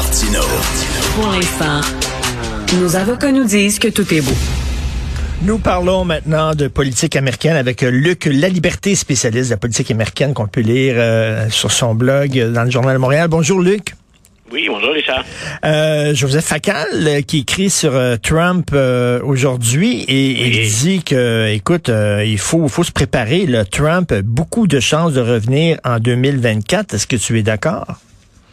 Martino. Pour l'instant, nos avocats nous disent que tout est beau. Nous parlons maintenant de politique américaine avec Luc Laliberté, spécialiste de la politique américaine qu'on peut lire euh, sur son blog dans le Journal de Montréal. Bonjour Luc. Oui, bonjour Richard. Euh, Joseph Facal euh, qui écrit sur euh, Trump aujourd'hui et il dit que, écoute, il faut, faut se préparer. Le Trump a beaucoup de chances de revenir en 2024. Est-ce que tu es d'accord?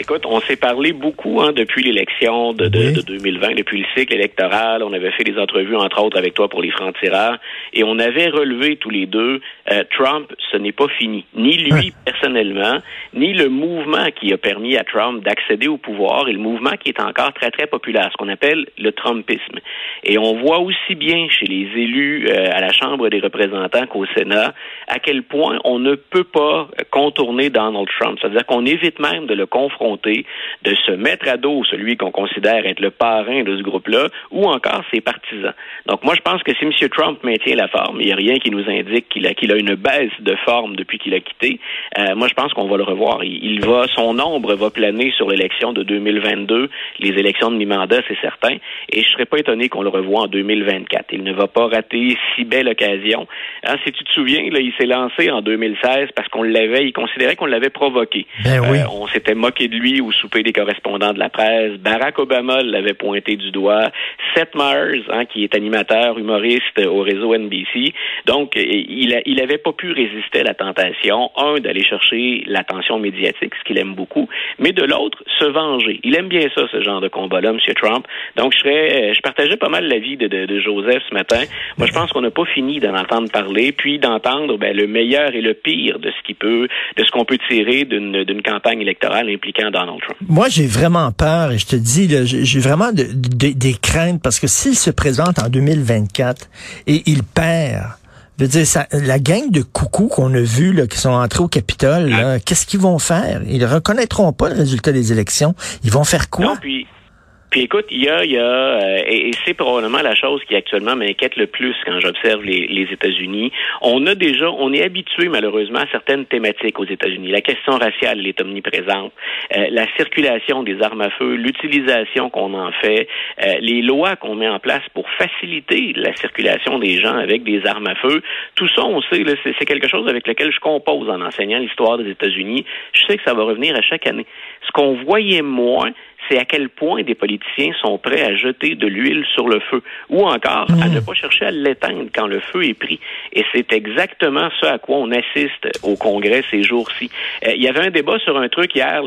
Écoute, on s'est parlé beaucoup hein, depuis l'élection de, de, de, 2020, depuis le cycle électoral. On avait fait des entrevues, entre autres, avec toi pour les francs-tireurs. Et on avait relevé tous les deux, euh, Trump, ce n'est pas fini. Ni lui personnellement, ni le mouvement qui a permis à Trump d'accéder au pouvoir et le mouvement qui est encore très, très populaire, ce qu'on appelle le Trumpisme. Et on voit aussi bien chez les élus euh, à la Chambre des représentants qu'au Sénat à quel point on ne peut pas contourner Donald Trump. C'est-à-dire qu'on évite même de le confronter de se mettre à dos celui qu'on considère être le parrain de ce groupe-là, ou encore ses partisans. Donc moi, je pense que si M. Trump maintient la forme, il n'y a rien qui nous indique qu'il a, qu'il a une baisse de forme depuis qu'il a quitté. Euh, moi, je pense qu'on va le revoir. Il, va, son ombre va planer sur l'élection de 2022, les élections de mi-mandat, c'est certain, et je serais pas étonné qu'on le revoie en 2024. Il ne va pas rater si belle occasion. Hein, si tu te souviens, là, il s'est lancé en 2016 parce qu'on l'avait, il considérait qu'on l'avait provoqué. Ben oui. Euh, on s'était moqué de lui au souper des correspondants de la presse. Barack Obama l'avait pointé du doigt. Seth Meyers, hein, qui est animateur, humoriste au réseau NBC. Donc, il, il avait pas pu résister à la tentation, un, d'aller chercher l'attention médiatique, ce qu'il aime beaucoup, mais de l'autre, se venger. Il aime bien ça, ce genre de combat-là, M. Trump. Donc, je serais, je partageais pas mal l'avis de, Joseph ce matin. Moi, je pense qu'on n'a pas fini d'en entendre parler, puis d'entendre ben, le meilleur et le pire de ce qui peut, de ce qu'on peut tirer d'une campagne électorale impliquant Donald Trump. Moi, j'ai vraiment peur, et je te dis, j'ai vraiment des craintes, parce que s'il se présente en 2024 et il perd, je veux dire, ça, la gang de coucous qu'on a vus, là, qui sont entrés au Capitole, qu'est-ce qu'ils vont faire? Ils reconnaîtront pas le résultat des élections. Ils vont faire quoi? Non, puis puis écoute, il y a, y a euh, et, c'est probablement la chose qui actuellement m'inquiète le plus quand j'observe les, États-Unis. On a déjà, on est habitué malheureusement à certaines thématiques aux États-Unis. La question raciale est omniprésente. Euh, la circulation des armes à feu, l'utilisation qu'on en fait, euh, les lois qu'on met en place pour faciliter la circulation des gens avec des armes à feu. Tout ça, on sait, c'est quelque chose avec lequel je compose en enseignant l'histoire des États-Unis. Je sais que ça va revenir à chaque année. Ce qu'on voyait moins, c'est à quel point des politiciens sont prêts à jeter de l'huile sur le feu ou encore à hmm. ne pas chercher à l'éteindre quand le feu est pris. Et c'est exactement ce à quoi on assiste au Congrès ces jours-ci. Euh, il y avait un débat sur un truc hier.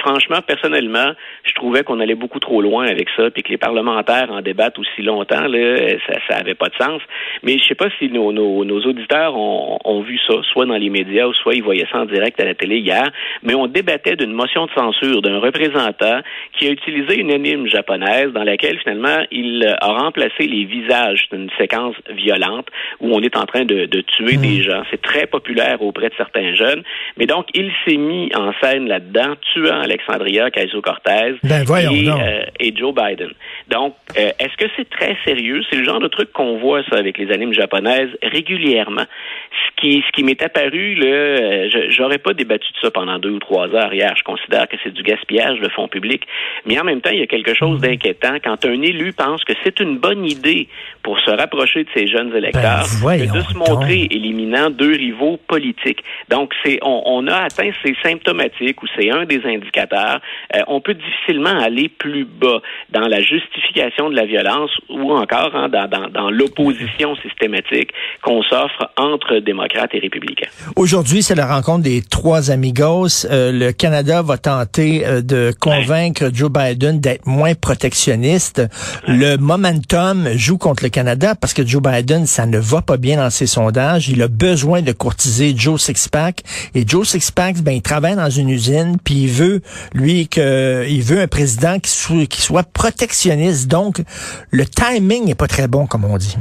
franchement, personnellement, je trouvais qu'on allait beaucoup trop loin avec ça, puis que les parlementaires en débattent aussi longtemps. Là, ça, ça avait pas de sens. Mais je sais pas si nos, nos, nos auditeurs ont, ont vu ça, soit dans les médias, ou soit ils voyaient ça en direct à la télé hier. Mais on débattait d'une motion de censure d'un représentant qui a utilisé une énigme japonaise dans laquelle finalement il a remplacé les visages d'une séquence violente où on est en train de, tuer des hmm. gens. C'est très populaire auprès de certains jeunes. Mais donc, il s'est mis en scène là-dedans, tuant Alexandria Ocasio-Cortez ben, euh, et, Joe Biden. Donc, euh, est-ce que c'est très sérieux? C'est le genre de truc qu'on voit, ça, avec les animes japonaises régulièrement. Ce qui, ce qui m'est apparu, là, euh, j'aurais pas débattu de ça pendant deux ou trois heures hier. Je considère que c'est du gaspillage de fonds publics. Mais en même temps, il y a quelque chose d'inquiétant quand un élu pense que c'est une bonne idée pour se rapprocher de ses jeunes électeurs ben, de se montrer éliminant deux rivaux politiques. Donc, c'est on, on, a atteint ces symptomatiques ou c'est un des indicateurs. Euh, on peut difficilement aller plus bas dans la justification de la violence ou encore hein, dans, dans, dans l'opposition systématique qu'on s'offre entre démocrates et républicains. Aujourd'hui, c'est la rencontre des trois amigos. Euh, le Canada va tenter euh, de convaincre Joe Biden d'être moins protectionniste. Le momentum joue contre le Canada parce que Joe Biden, ça ne va pas bien dans ses sondages. Il a besoin de courtiser Joe Sixpack. Et Joe Sixpack, ben, il travaille dans une usine, puis il veut, lui, que, il veut un président qui soit, qui soit protectionniste. Donc, le timing n'est pas très bon, comme on dit.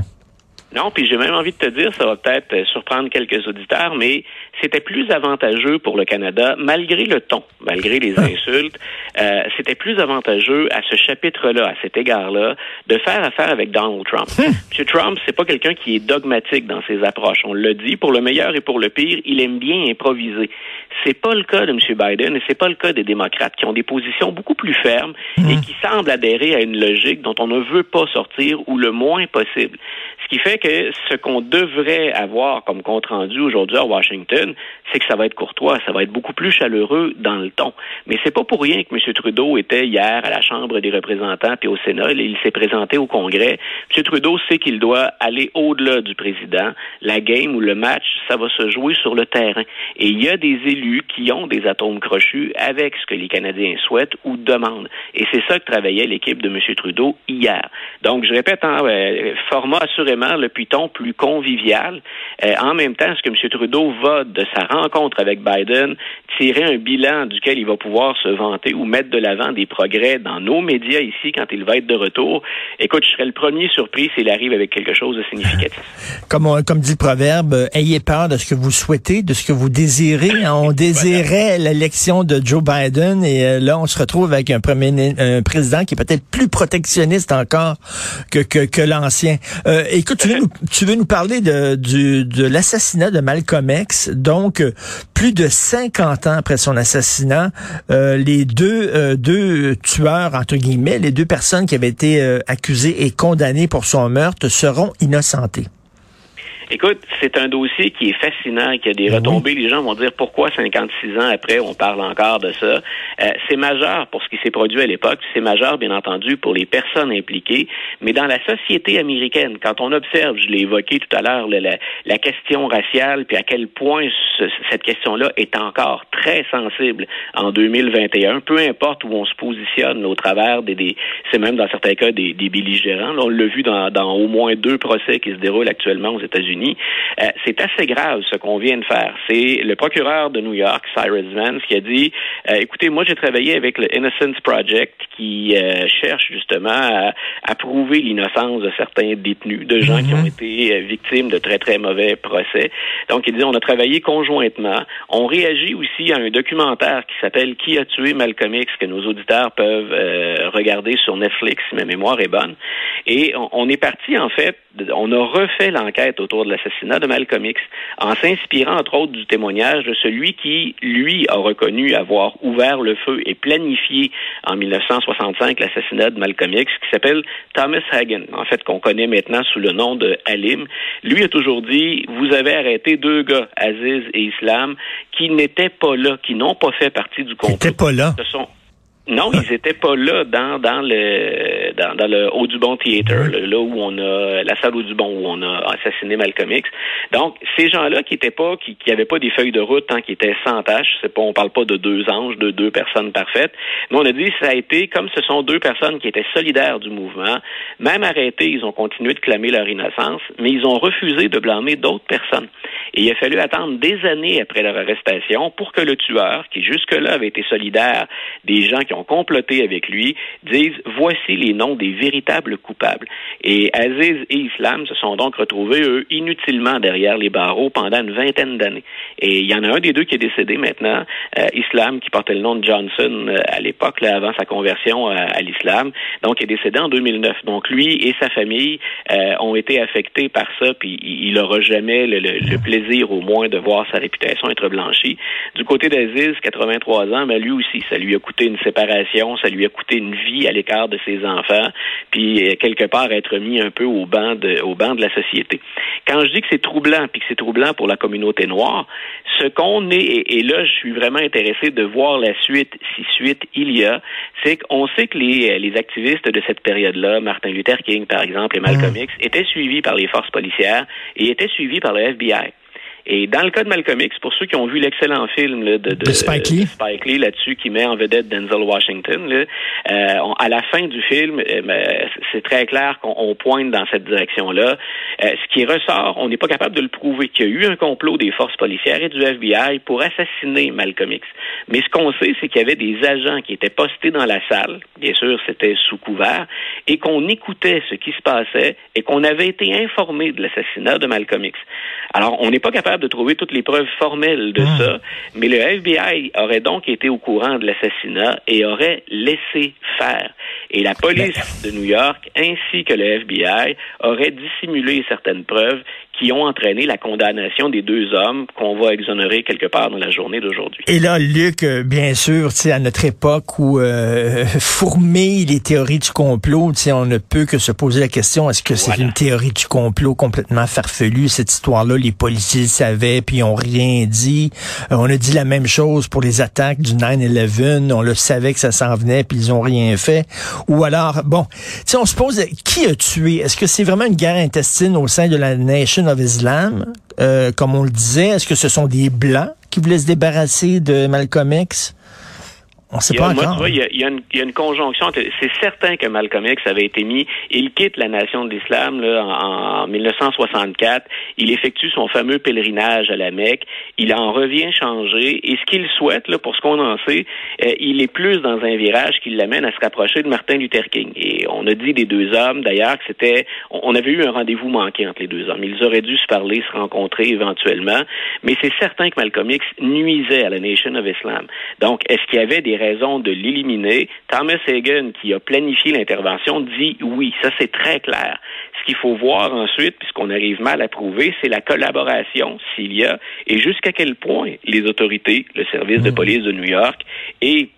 Non, puis j'ai même envie de te dire, ça va peut-être euh, surprendre quelques auditeurs, mais c'était plus avantageux pour le Canada, malgré le ton, malgré les ah. insultes, euh, c'était plus avantageux à ce chapitre-là, à cet égard-là, de faire affaire avec Donald Trump. Hum. M. Trump, c'est pas quelqu'un qui est dogmatique dans ses approches. On l'a dit, pour le meilleur et pour le pire, il aime bien improviser. C'est pas le cas de M. Biden et c'est pas le cas des démocrates qui ont des positions beaucoup plus fermes et hum. qui semblent adhérer à une logique dont on ne veut pas sortir ou le moins possible. Ce qui fait que ce qu'on devrait avoir comme compte rendu aujourd'hui à Washington, c'est que ça va être courtois, ça va être beaucoup plus chaleureux dans le ton. Mais c'est pas pour rien que M. Trudeau était hier à la Chambre des représentants puis au Sénat. Il s'est présenté au Congrès. M. Trudeau sait qu'il doit aller au-delà du président. La game ou le match, ça va se jouer sur le terrain. Et il y a des élus qui ont des atomes crochus avec ce que les Canadiens souhaitent ou demandent. Et c'est ça que travaillait l'équipe de M. Trudeau hier. Donc, je répète, hein, euh, format assurément le piton plus convivial. Euh, en même temps, ce que M. Trudeau va de sa rencontre avec Biden tirer un bilan duquel il va pouvoir se vanter ou mettre de l'avant des progrès dans nos médias ici quand il va être de retour. Écoute, je serais le premier surpris s'il arrive avec quelque chose de significatif. Comme, comme dit le proverbe, euh, ayez peur de ce que vous souhaitez, de ce que vous désirez. On désirait l'élection de Joe Biden et euh, là, on se retrouve avec un premier un président qui est peut-être plus protectionniste encore que, que, que l'ancien. Euh, écoute, tu veux, nous, tu veux nous parler de, du, de l'assassinat de Malcolm X. Donc, plus de 50 ans après son assassinat, euh, les deux, euh, deux tueurs, entre guillemets, les deux personnes qui avaient été euh, accusées et condamnées pour son meurtre seront innocentées. Écoute, c'est un dossier qui est fascinant, qui a des ben retombées. Les gens vont dire pourquoi 56 ans après, on parle encore de ça? Euh, c'est majeur pour ce qui s'est produit à l'époque. C'est majeur, bien entendu, pour les personnes impliquées. Mais dans la société américaine, quand on observe, je l'ai évoqué tout à l'heure, la, la, question raciale, puis à quel point cette question-là est encore très sensible en 2021, peu importe où on se positionne au travers des, des c'est même dans certains cas des, des belligérants. on l'a vu dans, dans au moins deux procès qui se déroulent actuellement aux États-Unis euh, c'est assez grave ce qu'on vient de faire. C'est le procureur de New York, Cyrus Vance, qui a dit euh, écoutez, moi j'ai travaillé avec le Innocence Project qui euh, cherche justement à, prouver l'innocence de certains détenus, de gens qui ont mhm. été victimes de très très mauvais procès. Donc il dit on a travaillé conjointement. On réagit aussi à un documentaire qui s'appelle Qui a tué Malcolm X que nos auditeurs peuvent regarder sur Netflix si ma mémoire est bonne. Et on, on est parti en fait, on a refait l'enquête autour de l'assassinat de Malcolm X, en s'inspirant entre autres du témoignage de celui qui, lui, a reconnu avoir ouvert le feu et planifié en 1965 l'assassinat de Malcolm X, qui s'appelle Thomas Hagen, en fait, qu'on connaît maintenant sous le nom de Halim. Lui a toujours dit, vous avez arrêté deux gars, Aziz et Islam, qui n'étaient pas là, qui n'ont pas fait partie du complot. Ils n'étaient pas là. Non, ils étaient pas là dans dans le dans, dans le Audubon Theater, là où on a la salle Audubon où on a assassiné Malcolm X. Donc ces gens-là qui étaient pas qui qui avaient pas des feuilles de route, hein, qui étaient sans tâche, c'est pas on parle pas de deux anges, de deux personnes parfaites. Mais on a dit ça a été comme ce sont deux personnes qui étaient solidaires du mouvement, même arrêtés, ils ont continué de clamer leur innocence, mais ils ont refusé de blâmer d'autres personnes. Et il a fallu attendre des années après leur arrestation pour que le tueur, qui jusque-là avait été solidaire des gens qui ont comploté avec lui, dise voici les noms des véritables coupables. Et Aziz et Islam se sont donc retrouvés, eux, inutilement derrière les barreaux pendant une vingtaine d'années. Et il y en a un des deux qui est décédé maintenant, euh, Islam, qui portait le nom de Johnson euh, à l'époque, avant sa conversion à, l'islam, donc est décédé en 2009. Donc lui et sa famille euh, ont été affectés par ça, puis il n'aura jamais le, le plaisir au moins de voir sa réputation être blanchie. Du côté d'Aziz, 83 ans, mais lui aussi, ça lui a coûté une séparation, ça lui a coûté une vie à l'écart de ses enfants, puis euh, quelque part être mis un peu au banc de, au banc de la société. Quand je dis que c'est troublant, puis que c'est troublant pour la communauté noire, ce qu'on est, et, là, je suis vraiment intéressé de voir la suite, si suite il y a, c'est qu'on sait que les, les activistes de cette période-là, Martin Luther King, par exemple, et Malcolm mmh. X, étaient suivis par les forces policières et étaient suivis par le FBI. Et dans le cas de Malcolm X, pour ceux qui ont vu l'excellent film de, de, Spike Lee, Spike Lee là-dessus, qui met en vedette Denzel Washington, là, euh, à la fin du film, euh, ben, c'est très clair qu'on pointe dans cette direction-là. Euh, ce qui ressort, on n'est pas capable de le prouver qu'il y a eu un complot des forces policières et du FBI pour assassiner Malcolm X. Mais ce qu'on sait, c'est qu'il y avait des agents qui étaient postés dans la salle, bien sûr, c'était sous couvert, et qu'on écoutait ce qui se passait et qu'on avait été informé de l'assassinat de Malcolm X. Alors, on n'est pas capable capable de trouver toutes les preuves formelles de Hmm. ça, mais le FBI aurait donc été au courant de l'assassinat et aurait laissé faire. Et la police de New York ainsi que le FBI auraient dissimulé certaines preuves qui ont entraîné la condamnation des deux hommes qu'on va exonérer quelque part dans la journée d'aujourd'hui. Et là, Luc, euh, bien sûr, tu sais, à notre époque où euh, fourmillent les théories du complot, tu sais, on ne peut que se poser la question est-ce que c'est une théorie du complot complètement farfelue cette histoire-là? Les policiers le savaient puis ils ont rien dit. Euh, on a dit la même chose pour les attaques du 9/11. On le savait que ça s'en venait puis ils ont rien fait. Ou alors, bon, tu sais, on se pose qui a tué? Est-ce que c'est vraiment une guerre intestine au sein de la Nation of Islam, euh, comme on le disait Est-ce que ce sont des blancs qui voulaient se débarrasser de Malcolm X? On sait Il y a- pas moi, encore. vois, il y a, il y a une, il y a une conjonction. C'est certain que Malcolm X avait été mis. Il quitte la nation de l'islam en, en 1964. Il effectue son fameux pèlerinage à la Mecque. Il en revient changé. Et ce qu'il souhaite, là, pour ce qu'on en sait, euh, il est plus dans un virage qui l'amène à se rapprocher de Martin Luther King. Et on a dit des deux hommes, d'ailleurs, que c'était... On avait eu un rendez-vous manqué entre les deux hommes. Ils auraient dû se parler, se rencontrer éventuellement. Mais c'est certain que Malcolm X nuisait à la Nation of Islam. Donc, est-ce qu'il y avait des raisons de l'éliminer? Thomas Hagen, qui a planifié l'intervention, dit oui. Ça, c'est très clair. Ce qu'il faut voir ensuite, puisqu'on arrive mal à prouver, c'est la collaboration, s'il y a, et jusqu'à quel point les autorités, le service de police de New York et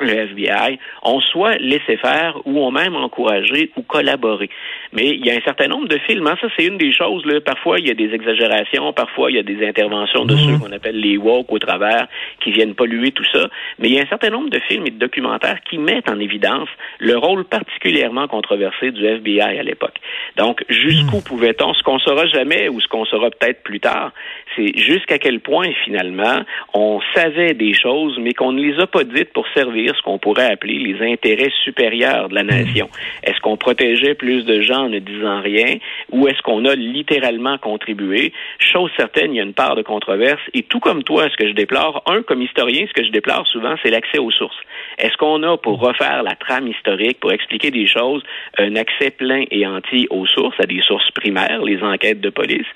le FBI ont soit laissé faire ou ont même encouragé ou collaboré. Mais il y a un certain nombre de films, hein, ça c'est une des choses, là. parfois il y a des exagérations, parfois il y a des interventions de Mhm. ceux qu'on appelle les woke au travers, qui viennent polluer tout ça, mais il y a un certain nombre de films et de documentaires qui mettent en évidence le rôle particulièrement controversé du FBI à l'époque. Donc, jusqu'où pouvait-on, ce qu'on saura jamais ou ce qu'on saura peut-être plus tard, c'est jusqu'à quel point finalement on savait des choses, mais qu'on ne les a pas dites pour servir ce qu'on pourrait appeler les intérêts supérieurs de la nation. Est-ce qu'on protégeait plus de gens en ne disant rien, ou est-ce qu'on a littéralement contribué? Chose certaine, il y a une part de controverse, et tout comme toi, ce que je déplore, un, comme historien, ce que je déplore souvent, c'est l'accès aux sources. Est-ce qu'on a, pour refaire la trame historique, pour expliquer des choses, un accès plein et entier aux sources, à des sources primaires, les enquêtes de police?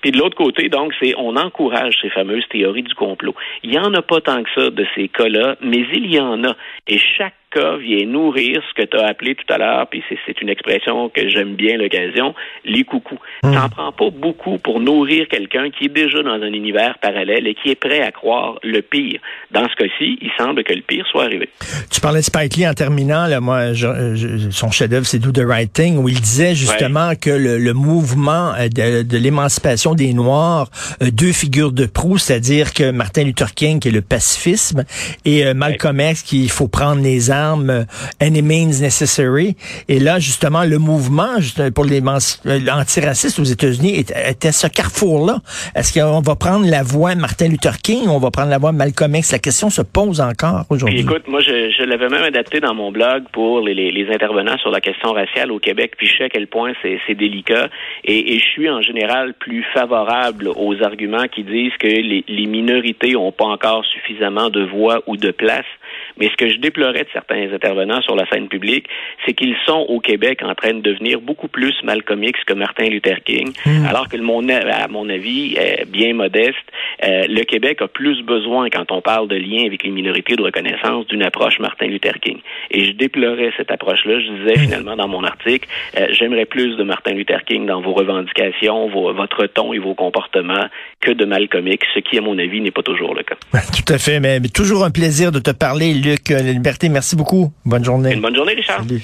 Puis de l'autre côté, donc, c'est on encourage ces fameuses théories du complot. Il n'y en a pas tant que ça de ces cas-là, mais il y en a. Et chaque cas vient nourrir ce que tu as appelé tout à l'heure, puis c'est- une expression que j'aime bien l'occasion, les coucous. Mm. T'en prends pas beaucoup pour nourrir quelqu'un qui est déjà dans un univers parallèle et qui est prêt à croire le pire. Dans ce cas-ci, il semble que le pire soit arrivé. Tu parlais de Spike Lee en terminant, là, moi, je- je- son chef-d'œuvre, c'est Do the Right Thing, où il disait justement que le, le mouvement euh, de, de l'émancipation des Noirs, euh, deux figures de proue, c'est-à-dire que Martin Luther King, qui est le pacifisme, et euh, Malcolm X, qui il faut prendre les armes, euh, any means necessary. Et là, justement, le mouvement pour l'émanci- euh, l'antiraciste aux États-Unis était, ce carrefour-là. Est-ce qu'on va prendre la voie Martin Luther King ou on va prendre la voie Malcolm X? La question se pose encore aujourd'hui. écoute, moi, je, je l'avais même adapté dans mon blog pour les, les, les intervenants sur la question raciale au Québec, puis je sais à quel point c'est délicat. Et, et je suis en général plus favorable aux arguments qui disent que les, les minorités n'ont pas encore suffisamment de voix ou de place. Mais ce que je déplorais de certains intervenants sur la scène publique, c'est qu'ils sont au Québec en train de devenir beaucoup plus Malcolm X que Martin Luther King, alors que mon, à mon avis, bien modeste, euh, le Québec a plus besoin, quand on parle de lien avec les minorités de reconnaissance, d'une approche Martin Luther King. Et je déplorais cette approche-là. Je disais finalement dans mon article, euh, j'aimerais plus de Martin Luther King dans vos revendications, vos, votre ton et vos comportements que de Malcolm X, ce qui, à mon avis, n'est pas toujours le cas. Tout à fait, mais, mais toujours un plaisir de te parler, Luc. La Liberté, merci beaucoup. Bonne journée. Une bonne journée, Richard. Salut.